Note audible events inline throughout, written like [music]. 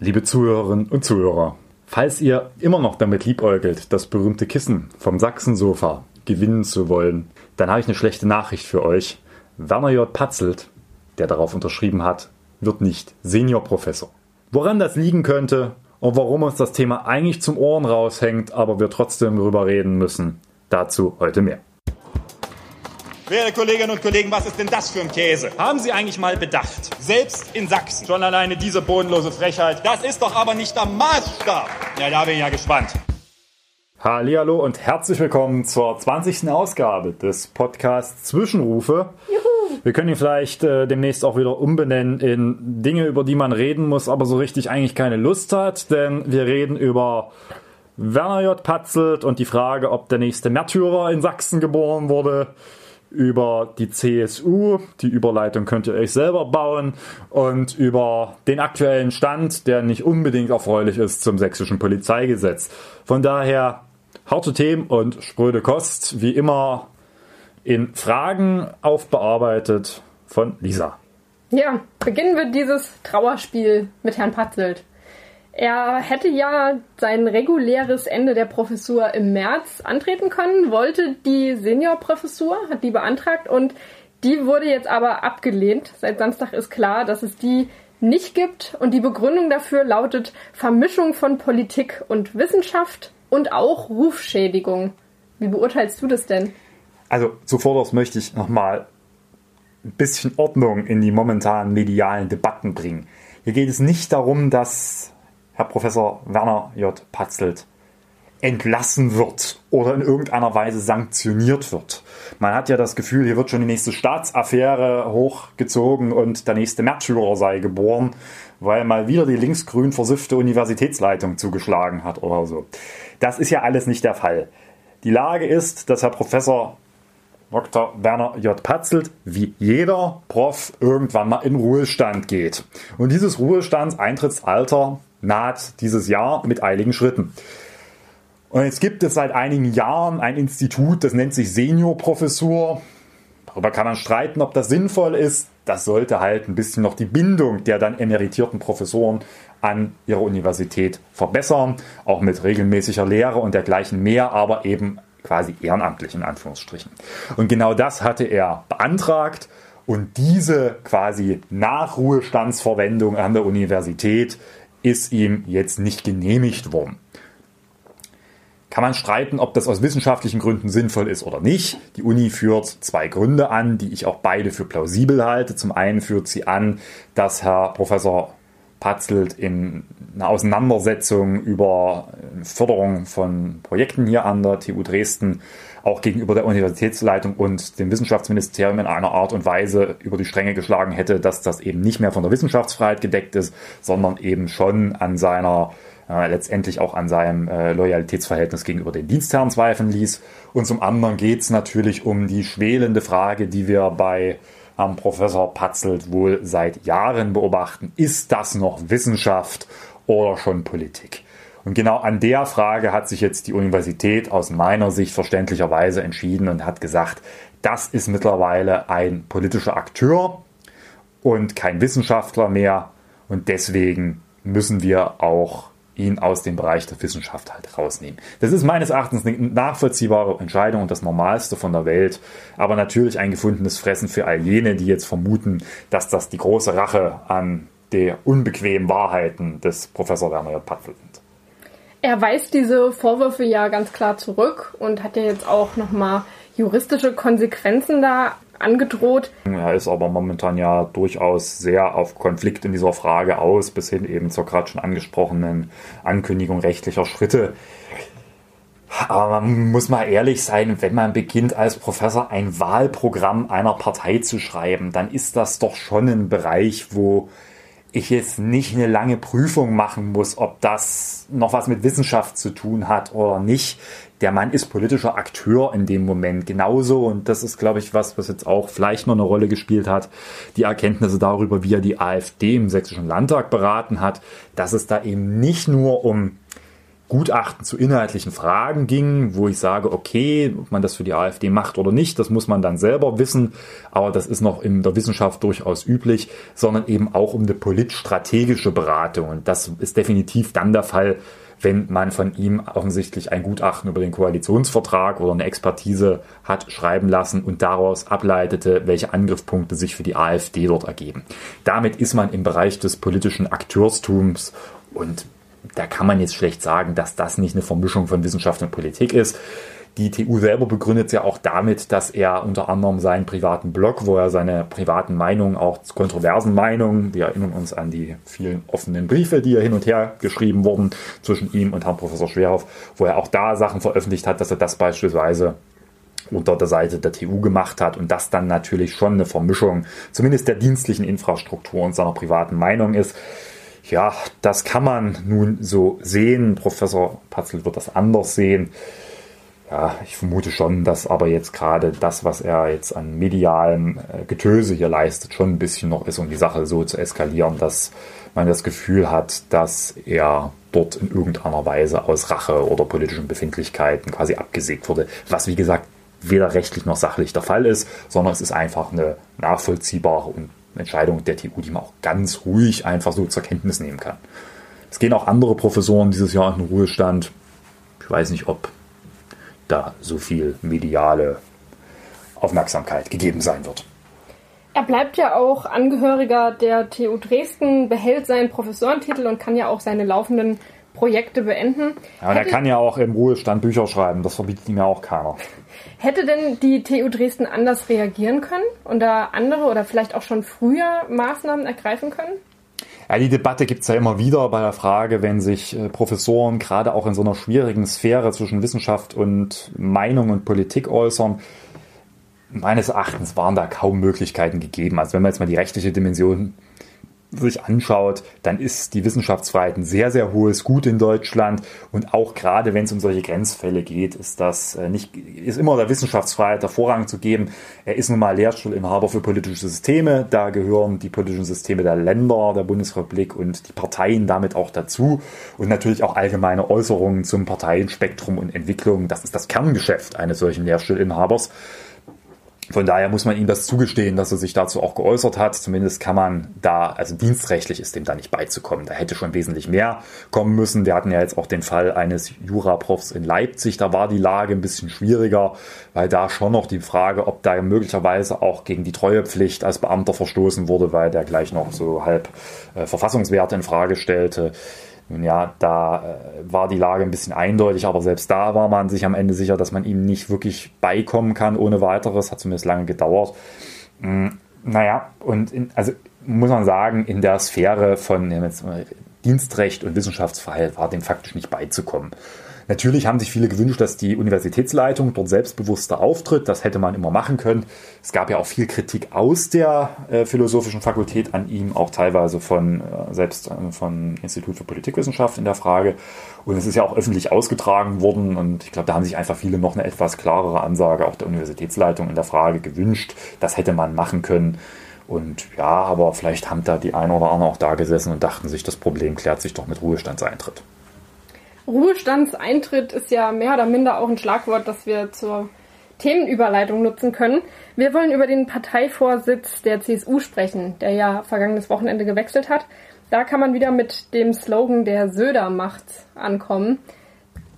Liebe Zuhörerinnen und Zuhörer, falls ihr immer noch damit liebäugelt, das berühmte Kissen vom Sachsensofa gewinnen zu wollen, dann habe ich eine schlechte Nachricht für euch. Werner J. Patzelt, der darauf unterschrieben hat, wird nicht Seniorprofessor. Woran das liegen könnte und warum uns das Thema eigentlich zum Ohren raushängt, aber wir trotzdem darüber reden müssen, dazu heute mehr. Werte Kolleginnen und Kollegen, was ist denn das für ein Käse? Haben Sie eigentlich mal bedacht? Selbst in Sachsen. Schon alleine diese bodenlose Frechheit. Das ist doch aber nicht der Maßstab. Ja, da bin ich ja gespannt. Hallo und herzlich willkommen zur 20. Ausgabe des Podcasts Zwischenrufe. Juhu. Wir können ihn vielleicht äh, demnächst auch wieder umbenennen in Dinge, über die man reden muss, aber so richtig eigentlich keine Lust hat, denn wir reden über Werner J. Patzelt und die Frage, ob der nächste Märtyrer in Sachsen geboren wurde über die CSU, die Überleitung könnt ihr euch selber bauen, und über den aktuellen Stand, der nicht unbedingt erfreulich ist zum sächsischen Polizeigesetz. Von daher harte Themen und spröde Kost, wie immer in Fragen aufbearbeitet von Lisa. Ja, beginnen wir dieses Trauerspiel mit Herrn Patzelt. Er hätte ja sein reguläres Ende der Professur im März antreten können, wollte die Seniorprofessur, hat die beantragt und die wurde jetzt aber abgelehnt. Seit Samstag ist klar, dass es die nicht gibt und die Begründung dafür lautet Vermischung von Politik und Wissenschaft und auch Rufschädigung. Wie beurteilst du das denn? Also zuvor möchte ich nochmal ein bisschen Ordnung in die momentanen medialen Debatten bringen. Hier geht es nicht darum, dass Herr Professor Werner J. Patzelt entlassen wird oder in irgendeiner Weise sanktioniert wird. Man hat ja das Gefühl, hier wird schon die nächste Staatsaffäre hochgezogen und der nächste Märtyrer sei geboren, weil mal wieder die linksgrün versiffte Universitätsleitung zugeschlagen hat oder so. Das ist ja alles nicht der Fall. Die Lage ist, dass Herr Professor Dr. Werner J. Patzelt wie jeder Prof irgendwann mal in Ruhestand geht. Und dieses Ruhestandseintrittsalter naht dieses Jahr mit eiligen Schritten. Und jetzt gibt es seit einigen Jahren ein Institut, das nennt sich Seniorprofessur. Darüber kann man streiten, ob das sinnvoll ist. Das sollte halt ein bisschen noch die Bindung der dann emeritierten Professoren an ihre Universität verbessern, auch mit regelmäßiger Lehre und dergleichen mehr, aber eben quasi ehrenamtlich in Anführungsstrichen. Und genau das hatte er beantragt und diese quasi Nachruhestandsverwendung an der Universität ist ihm jetzt nicht genehmigt worden. Kann man streiten, ob das aus wissenschaftlichen Gründen sinnvoll ist oder nicht. Die Uni führt zwei Gründe an, die ich auch beide für plausibel halte. Zum einen führt sie an, dass Herr Professor Patzelt in einer Auseinandersetzung über Förderung von Projekten hier an der TU Dresden auch gegenüber der Universitätsleitung und dem Wissenschaftsministerium in einer Art und Weise über die Stränge geschlagen hätte, dass das eben nicht mehr von der Wissenschaftsfreiheit gedeckt ist, sondern eben schon an seiner äh, letztendlich auch an seinem äh, Loyalitätsverhältnis gegenüber den Dienstherren zweifeln ließ. Und zum anderen geht es natürlich um die schwelende Frage, die wir bei Herrn Professor Patzelt wohl seit Jahren beobachten. Ist das noch Wissenschaft oder schon Politik? Und genau an der Frage hat sich jetzt die Universität aus meiner Sicht verständlicherweise entschieden und hat gesagt, das ist mittlerweile ein politischer Akteur und kein Wissenschaftler mehr. Und deswegen müssen wir auch ihn aus dem Bereich der Wissenschaft halt rausnehmen. Das ist meines Erachtens eine nachvollziehbare Entscheidung und das Normalste von der Welt, aber natürlich ein gefundenes Fressen für all jene, die jetzt vermuten, dass das die große Rache an der unbequemen Wahrheiten des Professor Werner J. Patzel sind. Er weist diese Vorwürfe ja ganz klar zurück und hat ja jetzt auch nochmal juristische Konsequenzen da angedroht. Er ist aber momentan ja durchaus sehr auf Konflikt in dieser Frage aus, bis hin eben zur gerade schon angesprochenen Ankündigung rechtlicher Schritte. Aber man muss mal ehrlich sein, wenn man beginnt als Professor ein Wahlprogramm einer Partei zu schreiben, dann ist das doch schon ein Bereich, wo ich jetzt nicht eine lange Prüfung machen muss, ob das noch was mit Wissenschaft zu tun hat oder nicht. Der Mann ist politischer Akteur in dem Moment genauso und das ist, glaube ich, was, was jetzt auch vielleicht noch eine Rolle gespielt hat. Die Erkenntnisse darüber, wie er die AfD im sächsischen Landtag beraten hat, dass es da eben nicht nur um Gutachten zu inhaltlichen Fragen ging, wo ich sage, okay, ob man das für die AfD macht oder nicht, das muss man dann selber wissen, aber das ist noch in der Wissenschaft durchaus üblich, sondern eben auch um eine politstrategische Beratung. Und das ist definitiv dann der Fall, wenn man von ihm offensichtlich ein Gutachten über den Koalitionsvertrag oder eine Expertise hat schreiben lassen und daraus ableitete, welche Angriffspunkte sich für die AfD dort ergeben. Damit ist man im Bereich des politischen Akteurstums und da kann man jetzt schlecht sagen, dass das nicht eine Vermischung von Wissenschaft und Politik ist. Die TU selber begründet es ja auch damit, dass er unter anderem seinen privaten Blog, wo er seine privaten Meinungen, auch kontroversen Meinungen, wir erinnern uns an die vielen offenen Briefe, die ja hin und her geschrieben wurden zwischen ihm und Herrn Professor Schwerhoff, wo er auch da Sachen veröffentlicht hat, dass er das beispielsweise unter der Seite der TU gemacht hat und das dann natürlich schon eine Vermischung zumindest der dienstlichen Infrastruktur und seiner privaten Meinung ist. Ja, das kann man nun so sehen. Professor Patzel wird das anders sehen. Ja, ich vermute schon, dass aber jetzt gerade das, was er jetzt an medialem äh, Getöse hier leistet, schon ein bisschen noch ist, um die Sache so zu eskalieren, dass man das Gefühl hat, dass er dort in irgendeiner Weise aus Rache oder politischen Befindlichkeiten quasi abgesägt wurde. Was, wie gesagt, weder rechtlich noch sachlich der Fall ist, sondern es ist einfach eine nachvollziehbare und Entscheidung der TU, die man auch ganz ruhig einfach so zur Kenntnis nehmen kann. Es gehen auch andere Professoren dieses Jahr in den Ruhestand. Ich weiß nicht, ob da so viel mediale Aufmerksamkeit gegeben sein wird. Er bleibt ja auch Angehöriger der TU Dresden, behält seinen Professorentitel und kann ja auch seine laufenden Projekte beenden. Ja, und er kann ja auch im Ruhestand Bücher schreiben, das verbietet ihm ja auch keiner. [laughs] Hätte denn die TU Dresden anders reagieren können und da andere oder vielleicht auch schon früher Maßnahmen ergreifen können? Ja, die Debatte gibt es ja immer wieder bei der Frage, wenn sich äh, Professoren gerade auch in so einer schwierigen Sphäre zwischen Wissenschaft und Meinung und Politik äußern. Meines Erachtens waren da kaum Möglichkeiten gegeben. Also wenn man jetzt mal die rechtliche Dimension sich anschaut, dann ist die Wissenschaftsfreiheit ein sehr, sehr hohes Gut in Deutschland. Und auch gerade wenn es um solche Grenzfälle geht, ist das äh, nicht, ist immer der Wissenschaftsfreiheit der Vorrang zu geben. Er ist nun mal Lehrstuhlinhaber für politische Systeme. Da gehören die politischen Systeme der Länder, der Bundesrepublik und die Parteien damit auch dazu. Und natürlich auch allgemeine Äußerungen zum Parteienspektrum und Entwicklung. Das ist das Kerngeschäft eines solchen Lehrstuhlinhabers. Von daher muss man ihm das zugestehen, dass er sich dazu auch geäußert hat. Zumindest kann man da, also dienstrechtlich ist dem da nicht beizukommen. Da hätte schon wesentlich mehr kommen müssen. Wir hatten ja jetzt auch den Fall eines Juraprofs in Leipzig. Da war die Lage ein bisschen schwieriger, weil da schon noch die Frage, ob da möglicherweise auch gegen die Treuepflicht als Beamter verstoßen wurde, weil der gleich noch so halb äh, Verfassungswerte in Frage stellte. Nun ja, da äh, war die Lage ein bisschen eindeutig, aber selbst da war man sich am Ende sicher, dass man ihm nicht wirklich beikommen kann ohne weiteres. Hat zumindest lange gedauert. Mm, naja, und in, also muss man sagen, in der Sphäre von Dienstrecht und Wissenschaftsfreiheit war dem faktisch nicht beizukommen. Natürlich haben sich viele gewünscht, dass die Universitätsleitung dort selbstbewusster auftritt. Das hätte man immer machen können. Es gab ja auch viel Kritik aus der äh, philosophischen Fakultät an ihm, auch teilweise von äh, selbst äh, von Institut für Politikwissenschaft in der Frage. Und es ist ja auch öffentlich ausgetragen worden. Und ich glaube, da haben sich einfach viele noch eine etwas klarere Ansage auch der Universitätsleitung in der Frage gewünscht. Das hätte man machen können. Und ja, aber vielleicht haben da die einen oder anderen auch da gesessen und dachten sich, das Problem klärt sich doch mit Ruhestandseintritt. Ruhestandseintritt ist ja mehr oder minder auch ein Schlagwort, das wir zur Themenüberleitung nutzen können. Wir wollen über den Parteivorsitz der CSU sprechen, der ja vergangenes Wochenende gewechselt hat. Da kann man wieder mit dem Slogan der Söder macht ankommen.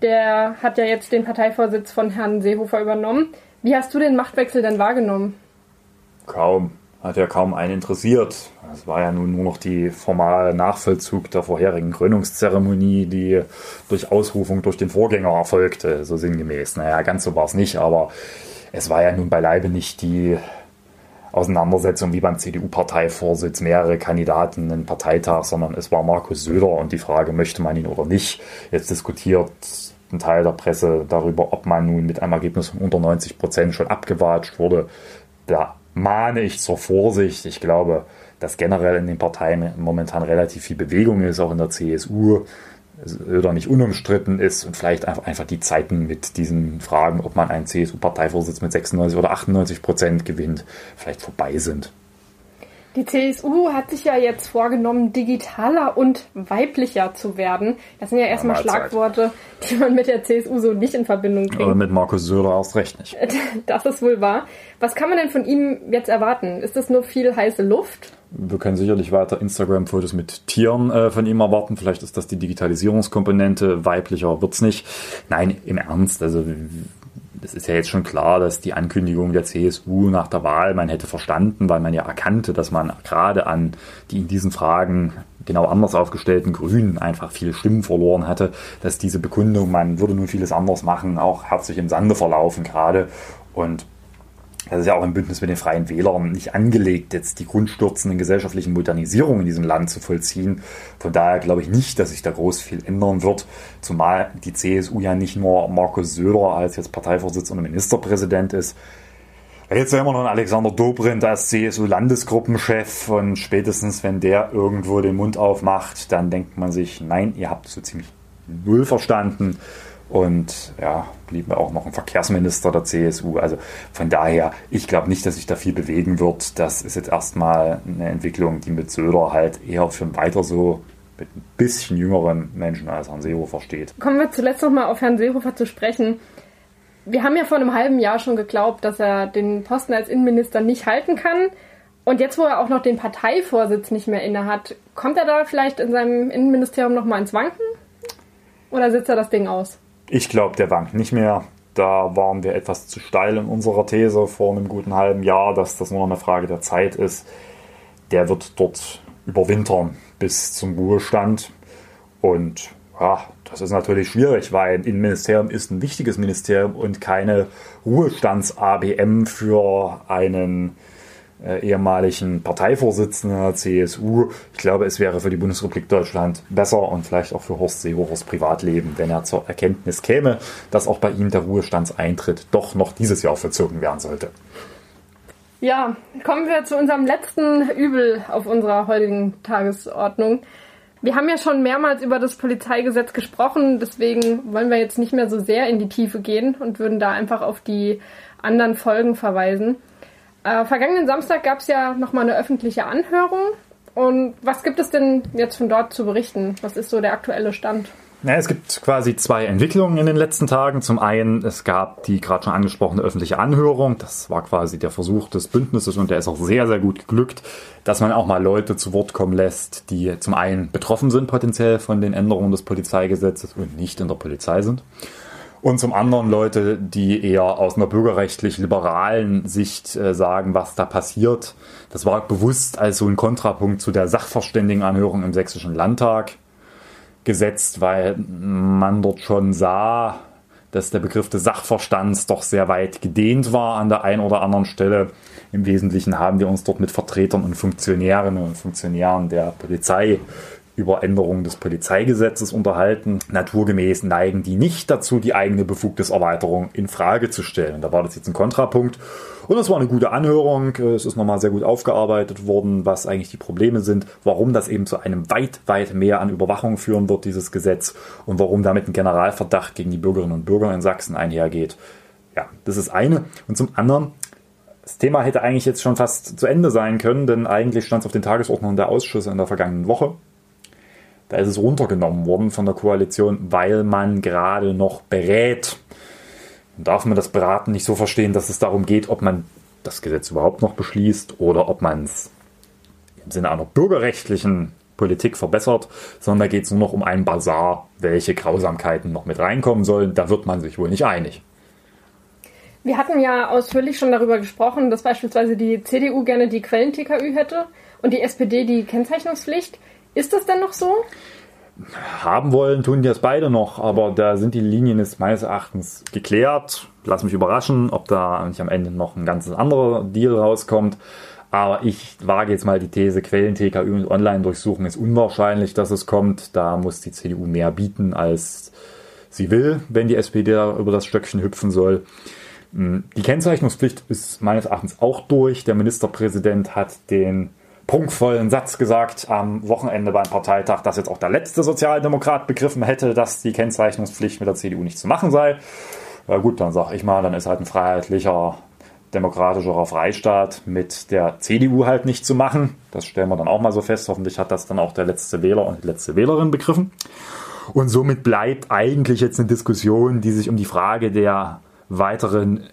Der hat ja jetzt den Parteivorsitz von Herrn Seehofer übernommen. Wie hast du den Machtwechsel denn wahrgenommen? Kaum hat ja kaum einen interessiert. Es war ja nun nur noch die formale Nachvollzug der vorherigen Krönungszeremonie, die durch Ausrufung durch den Vorgänger erfolgte, so sinngemäß. Naja, ganz so war es nicht, aber es war ja nun beileibe nicht die Auseinandersetzung wie beim CDU-Parteivorsitz, mehrere Kandidaten, einen Parteitag, sondern es war Markus Söder und die Frage, möchte man ihn oder nicht. Jetzt diskutiert ein Teil der Presse darüber, ob man nun mit einem Ergebnis von unter 90 Prozent schon abgewatscht wurde. Da mahne ich zur Vorsicht. Ich glaube, dass generell in den Parteien momentan relativ viel Bewegung ist, auch in der CSU oder nicht unumstritten ist und vielleicht einfach die Zeiten mit diesen Fragen, ob man einen CSU-Parteivorsitz mit 96 oder 98 Prozent gewinnt, vielleicht vorbei sind. Die CSU hat sich ja jetzt vorgenommen, digitaler und weiblicher zu werden. Das sind ja erstmal ja, Schlagworte, die man mit der CSU so nicht in Verbindung bringt. Aber mit Markus Söder erst recht nicht. [laughs] Das ist wohl wahr. Was kann man denn von ihm jetzt erwarten? Ist das nur viel heiße Luft? Wir können sicherlich weiter Instagram-Fotos mit Tieren äh, von ihm erwarten. Vielleicht ist das die Digitalisierungskomponente. Weiblicher wird's nicht. Nein, im Ernst. Also es ist ja jetzt schon klar, dass die Ankündigung der CSU nach der Wahl man hätte verstanden, weil man ja erkannte, dass man gerade an die in diesen Fragen genau anders aufgestellten Grünen einfach viele Stimmen verloren hatte, dass diese Bekundung, man würde nun vieles anders machen, auch herzlich im Sande verlaufen gerade. Und das ist ja auch im Bündnis mit den Freien Wählern nicht angelegt, jetzt die grundstürzenden gesellschaftlichen Modernisierungen in diesem Land zu vollziehen. Von daher glaube ich nicht, dass sich da groß viel ändern wird, zumal die CSU ja nicht nur Markus Söder als jetzt Parteivorsitzender und Ministerpräsident ist. Jetzt haben wir noch einen Alexander Dobrindt als CSU-Landesgruppenchef und spätestens, wenn der irgendwo den Mund aufmacht, dann denkt man sich, nein, ihr habt so ziemlich null verstanden. Und ja, blieben auch noch ein Verkehrsminister der CSU. Also von daher, ich glaube nicht, dass sich da viel bewegen wird. Das ist jetzt erstmal eine Entwicklung, die mit Söder halt eher für weiter so mit ein bisschen jüngeren Menschen als Herrn Seehofer steht. Kommen wir zuletzt nochmal auf Herrn Seehofer zu sprechen. Wir haben ja vor einem halben Jahr schon geglaubt, dass er den Posten als Innenminister nicht halten kann. Und jetzt, wo er auch noch den Parteivorsitz nicht mehr innehat, kommt er da vielleicht in seinem Innenministerium nochmal ins Wanken? Oder sitzt er das Ding aus? Ich glaube, der wankt nicht mehr. Da waren wir etwas zu steil in unserer These vor einem guten halben Jahr, dass das nur eine Frage der Zeit ist. Der wird dort überwintern bis zum Ruhestand. Und ja, das ist natürlich schwierig, weil ein Innenministerium ist ein wichtiges Ministerium und keine Ruhestands-ABM für einen ehemaligen Parteivorsitzenden der CSU. Ich glaube, es wäre für die Bundesrepublik Deutschland besser und vielleicht auch für Horst Seehofers Privatleben, wenn er zur Erkenntnis käme, dass auch bei ihm der Ruhestandseintritt doch noch dieses Jahr verzogen werden sollte. Ja, kommen wir zu unserem letzten Übel auf unserer heutigen Tagesordnung. Wir haben ja schon mehrmals über das Polizeigesetz gesprochen, deswegen wollen wir jetzt nicht mehr so sehr in die Tiefe gehen und würden da einfach auf die anderen Folgen verweisen. Äh, vergangenen Samstag gab es ja nochmal eine öffentliche Anhörung. Und was gibt es denn jetzt von dort zu berichten? Was ist so der aktuelle Stand? Ja, es gibt quasi zwei Entwicklungen in den letzten Tagen. Zum einen, es gab die gerade schon angesprochene öffentliche Anhörung. Das war quasi der Versuch des Bündnisses und der ist auch sehr, sehr gut geglückt, dass man auch mal Leute zu Wort kommen lässt, die zum einen betroffen sind potenziell von den Änderungen des Polizeigesetzes und nicht in der Polizei sind und zum anderen Leute, die eher aus einer bürgerrechtlich-liberalen Sicht äh, sagen, was da passiert. Das war bewusst als so ein Kontrapunkt zu der Sachverständigenanhörung im Sächsischen Landtag gesetzt, weil man dort schon sah, dass der Begriff des Sachverstands doch sehr weit gedehnt war an der einen oder anderen Stelle. Im Wesentlichen haben wir uns dort mit Vertretern und Funktionärinnen und Funktionären der Polizei über Änderungen des Polizeigesetzes unterhalten. Naturgemäß neigen die nicht dazu, die eigene Befugniserweiterung in Frage zu stellen. Da war das jetzt ein Kontrapunkt. Und es war eine gute Anhörung. Es ist nochmal sehr gut aufgearbeitet worden, was eigentlich die Probleme sind, warum das eben zu einem weit, weit mehr an Überwachung führen wird, dieses Gesetz, und warum damit ein Generalverdacht gegen die Bürgerinnen und Bürger in Sachsen einhergeht. Ja, das ist eine. Und zum anderen, das Thema hätte eigentlich jetzt schon fast zu Ende sein können, denn eigentlich stand es auf den Tagesordnungen der Ausschüsse in der vergangenen Woche. Da ist es runtergenommen worden von der Koalition, weil man gerade noch berät. Dann darf man das Beraten nicht so verstehen, dass es darum geht, ob man das Gesetz überhaupt noch beschließt oder ob man es im Sinne einer bürgerrechtlichen Politik verbessert, sondern da geht es nur noch um einen Bazar, welche Grausamkeiten noch mit reinkommen sollen. Da wird man sich wohl nicht einig. Wir hatten ja ausführlich schon darüber gesprochen, dass beispielsweise die CDU gerne die Quellen-TKÜ hätte und die SPD die Kennzeichnungspflicht. Ist das denn noch so? Haben wollen tun die das beide noch, aber da sind die Linien jetzt meines Erachtens geklärt. Lass mich überraschen, ob da nicht am Ende noch ein ganz anderer Deal rauskommt. Aber ich wage jetzt mal die These, Quellen, TKÜ und Online-Durchsuchung ist unwahrscheinlich, dass es kommt. Da muss die CDU mehr bieten, als sie will, wenn die SPD über das Stöckchen hüpfen soll. Hm, die Kennzeichnungspflicht ist meines Erachtens auch durch. Der Ministerpräsident hat den prunkvollen Satz gesagt am Wochenende beim Parteitag, dass jetzt auch der letzte Sozialdemokrat begriffen hätte, dass die Kennzeichnungspflicht mit der CDU nicht zu machen sei. Ja gut, dann sage ich mal, dann ist halt ein freiheitlicher demokratischerer Freistaat mit der CDU halt nicht zu machen. Das stellen wir dann auch mal so fest. Hoffentlich hat das dann auch der letzte Wähler und die letzte Wählerin begriffen. Und somit bleibt eigentlich jetzt eine Diskussion, die sich um die Frage der weiteren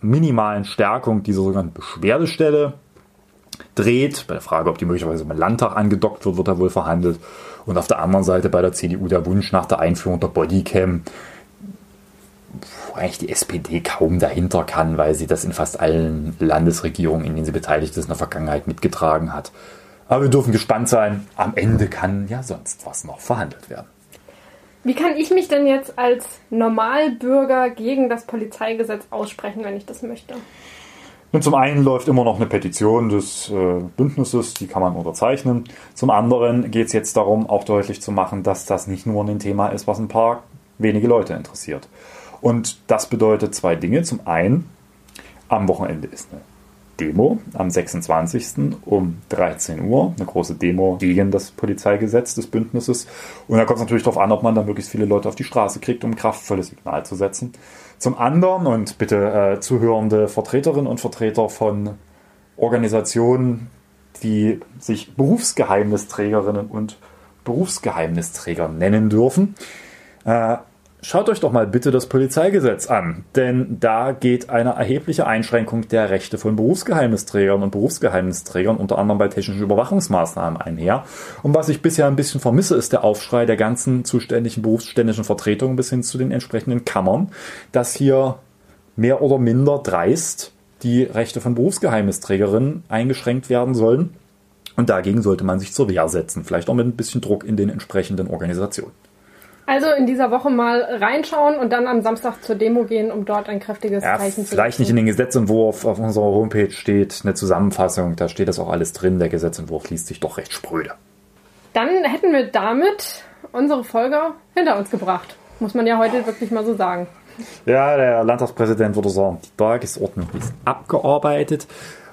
minimalen Stärkung dieser sogenannten Beschwerdestelle dreht. Bei der Frage, ob die möglicherweise im Landtag angedockt wird, wird da wohl verhandelt. Und auf der anderen Seite bei der CDU der Wunsch nach der Einführung der Bodycam, wo eigentlich die SPD kaum dahinter kann, weil sie das in fast allen Landesregierungen, in denen sie beteiligt ist, in der Vergangenheit mitgetragen hat. Aber wir dürfen gespannt sein. Am Ende kann ja sonst was noch verhandelt werden. Wie kann ich mich denn jetzt als Normalbürger gegen das Polizeigesetz aussprechen, wenn ich das möchte? Und zum einen läuft immer noch eine Petition des äh, Bündnisses, die kann man unterzeichnen. Zum anderen geht es jetzt darum, auch deutlich zu machen, dass das nicht nur ein Thema ist, was ein paar wenige Leute interessiert. Und das bedeutet zwei Dinge. Zum einen, am Wochenende ist eine Demo am 26. um 13 Uhr, eine große Demo gegen das Polizeigesetz des Bündnisses. Und da kommt es natürlich darauf an, ob man da möglichst viele Leute auf die Straße kriegt, um ein kraftvolles Signal zu setzen. Zum anderen, und bitte äh, zuhörende Vertreterinnen und Vertreter von Organisationen, die sich Berufsgeheimnisträgerinnen und Berufsgeheimnisträger nennen dürfen, äh, Schaut euch doch mal bitte das Polizeigesetz an, denn da geht eine erhebliche Einschränkung der Rechte von Berufsgeheimnisträgern und Berufsgeheimnisträgern, unter anderem bei technischen Überwachungsmaßnahmen einher. Und was ich bisher ein bisschen vermisse, ist der Aufschrei der ganzen zuständigen berufsständischen Vertretungen bis hin zu den entsprechenden Kammern, dass hier mehr oder minder dreist die Rechte von Berufsgeheimnisträgerinnen eingeschränkt werden sollen. Und dagegen sollte man sich zur Wehr setzen, vielleicht auch mit ein bisschen Druck in den entsprechenden Organisationen. Also in dieser Woche mal reinschauen und dann am Samstag zur Demo gehen, um dort ein kräftiges ja, Zeichen zu Vielleicht nicht in den Gesetzentwurf auf unserer Homepage steht eine Zusammenfassung, da steht das auch alles drin. Der Gesetzentwurf liest sich doch recht spröde. Dann hätten wir damit unsere Folge hinter uns gebracht. Muss man ja heute wirklich mal so sagen. Ja, der Landtagspräsident würde sagen, die Tagesordnung ist abgearbeitet.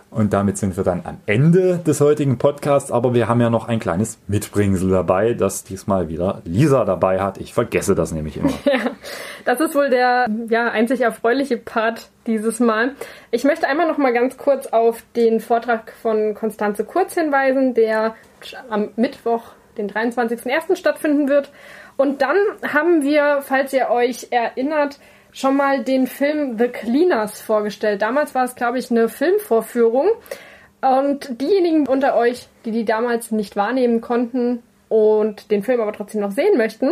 Und damit sind wir dann am Ende des heutigen Podcasts. Aber wir haben ja noch ein kleines Mitbringsel dabei, das diesmal wieder Lisa dabei hat. Ich vergesse das nämlich immer. Ja, [laughs] das ist wohl der ja, einzig erfreuliche Part dieses Mal. Ich möchte einmal noch mal ganz kurz auf den Vortrag von Konstanze Kurz hinweisen, der am Mittwoch, den 23.01. stattfinden wird. Und dann haben wir, falls ihr euch erinnert, schon mal den Film The Cleaners vorgestellt. Damals war es, glaube ich, eine Filmvorführung. Und diejenigen unter euch, die die damals nicht wahrnehmen konnten und den Film aber trotzdem noch sehen möchten,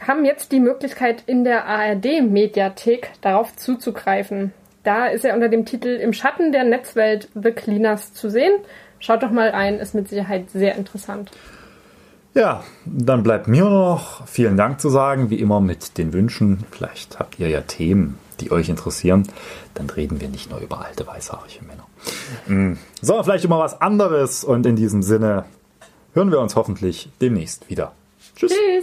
haben jetzt die Möglichkeit in der ARD-Mediathek darauf zuzugreifen. Da ist er unter dem Titel Im Schatten der Netzwelt The Cleaners zu sehen. Schaut doch mal ein, ist mit Sicherheit sehr interessant. Ja, dann bleibt mir noch vielen Dank zu sagen, wie immer mit den Wünschen. Vielleicht habt ihr ja Themen, die euch interessieren. Dann reden wir nicht nur über alte weißhaarige Männer. Mm, sondern vielleicht immer was anderes. Und in diesem Sinne hören wir uns hoffentlich demnächst wieder. Tschüss. Tschüss.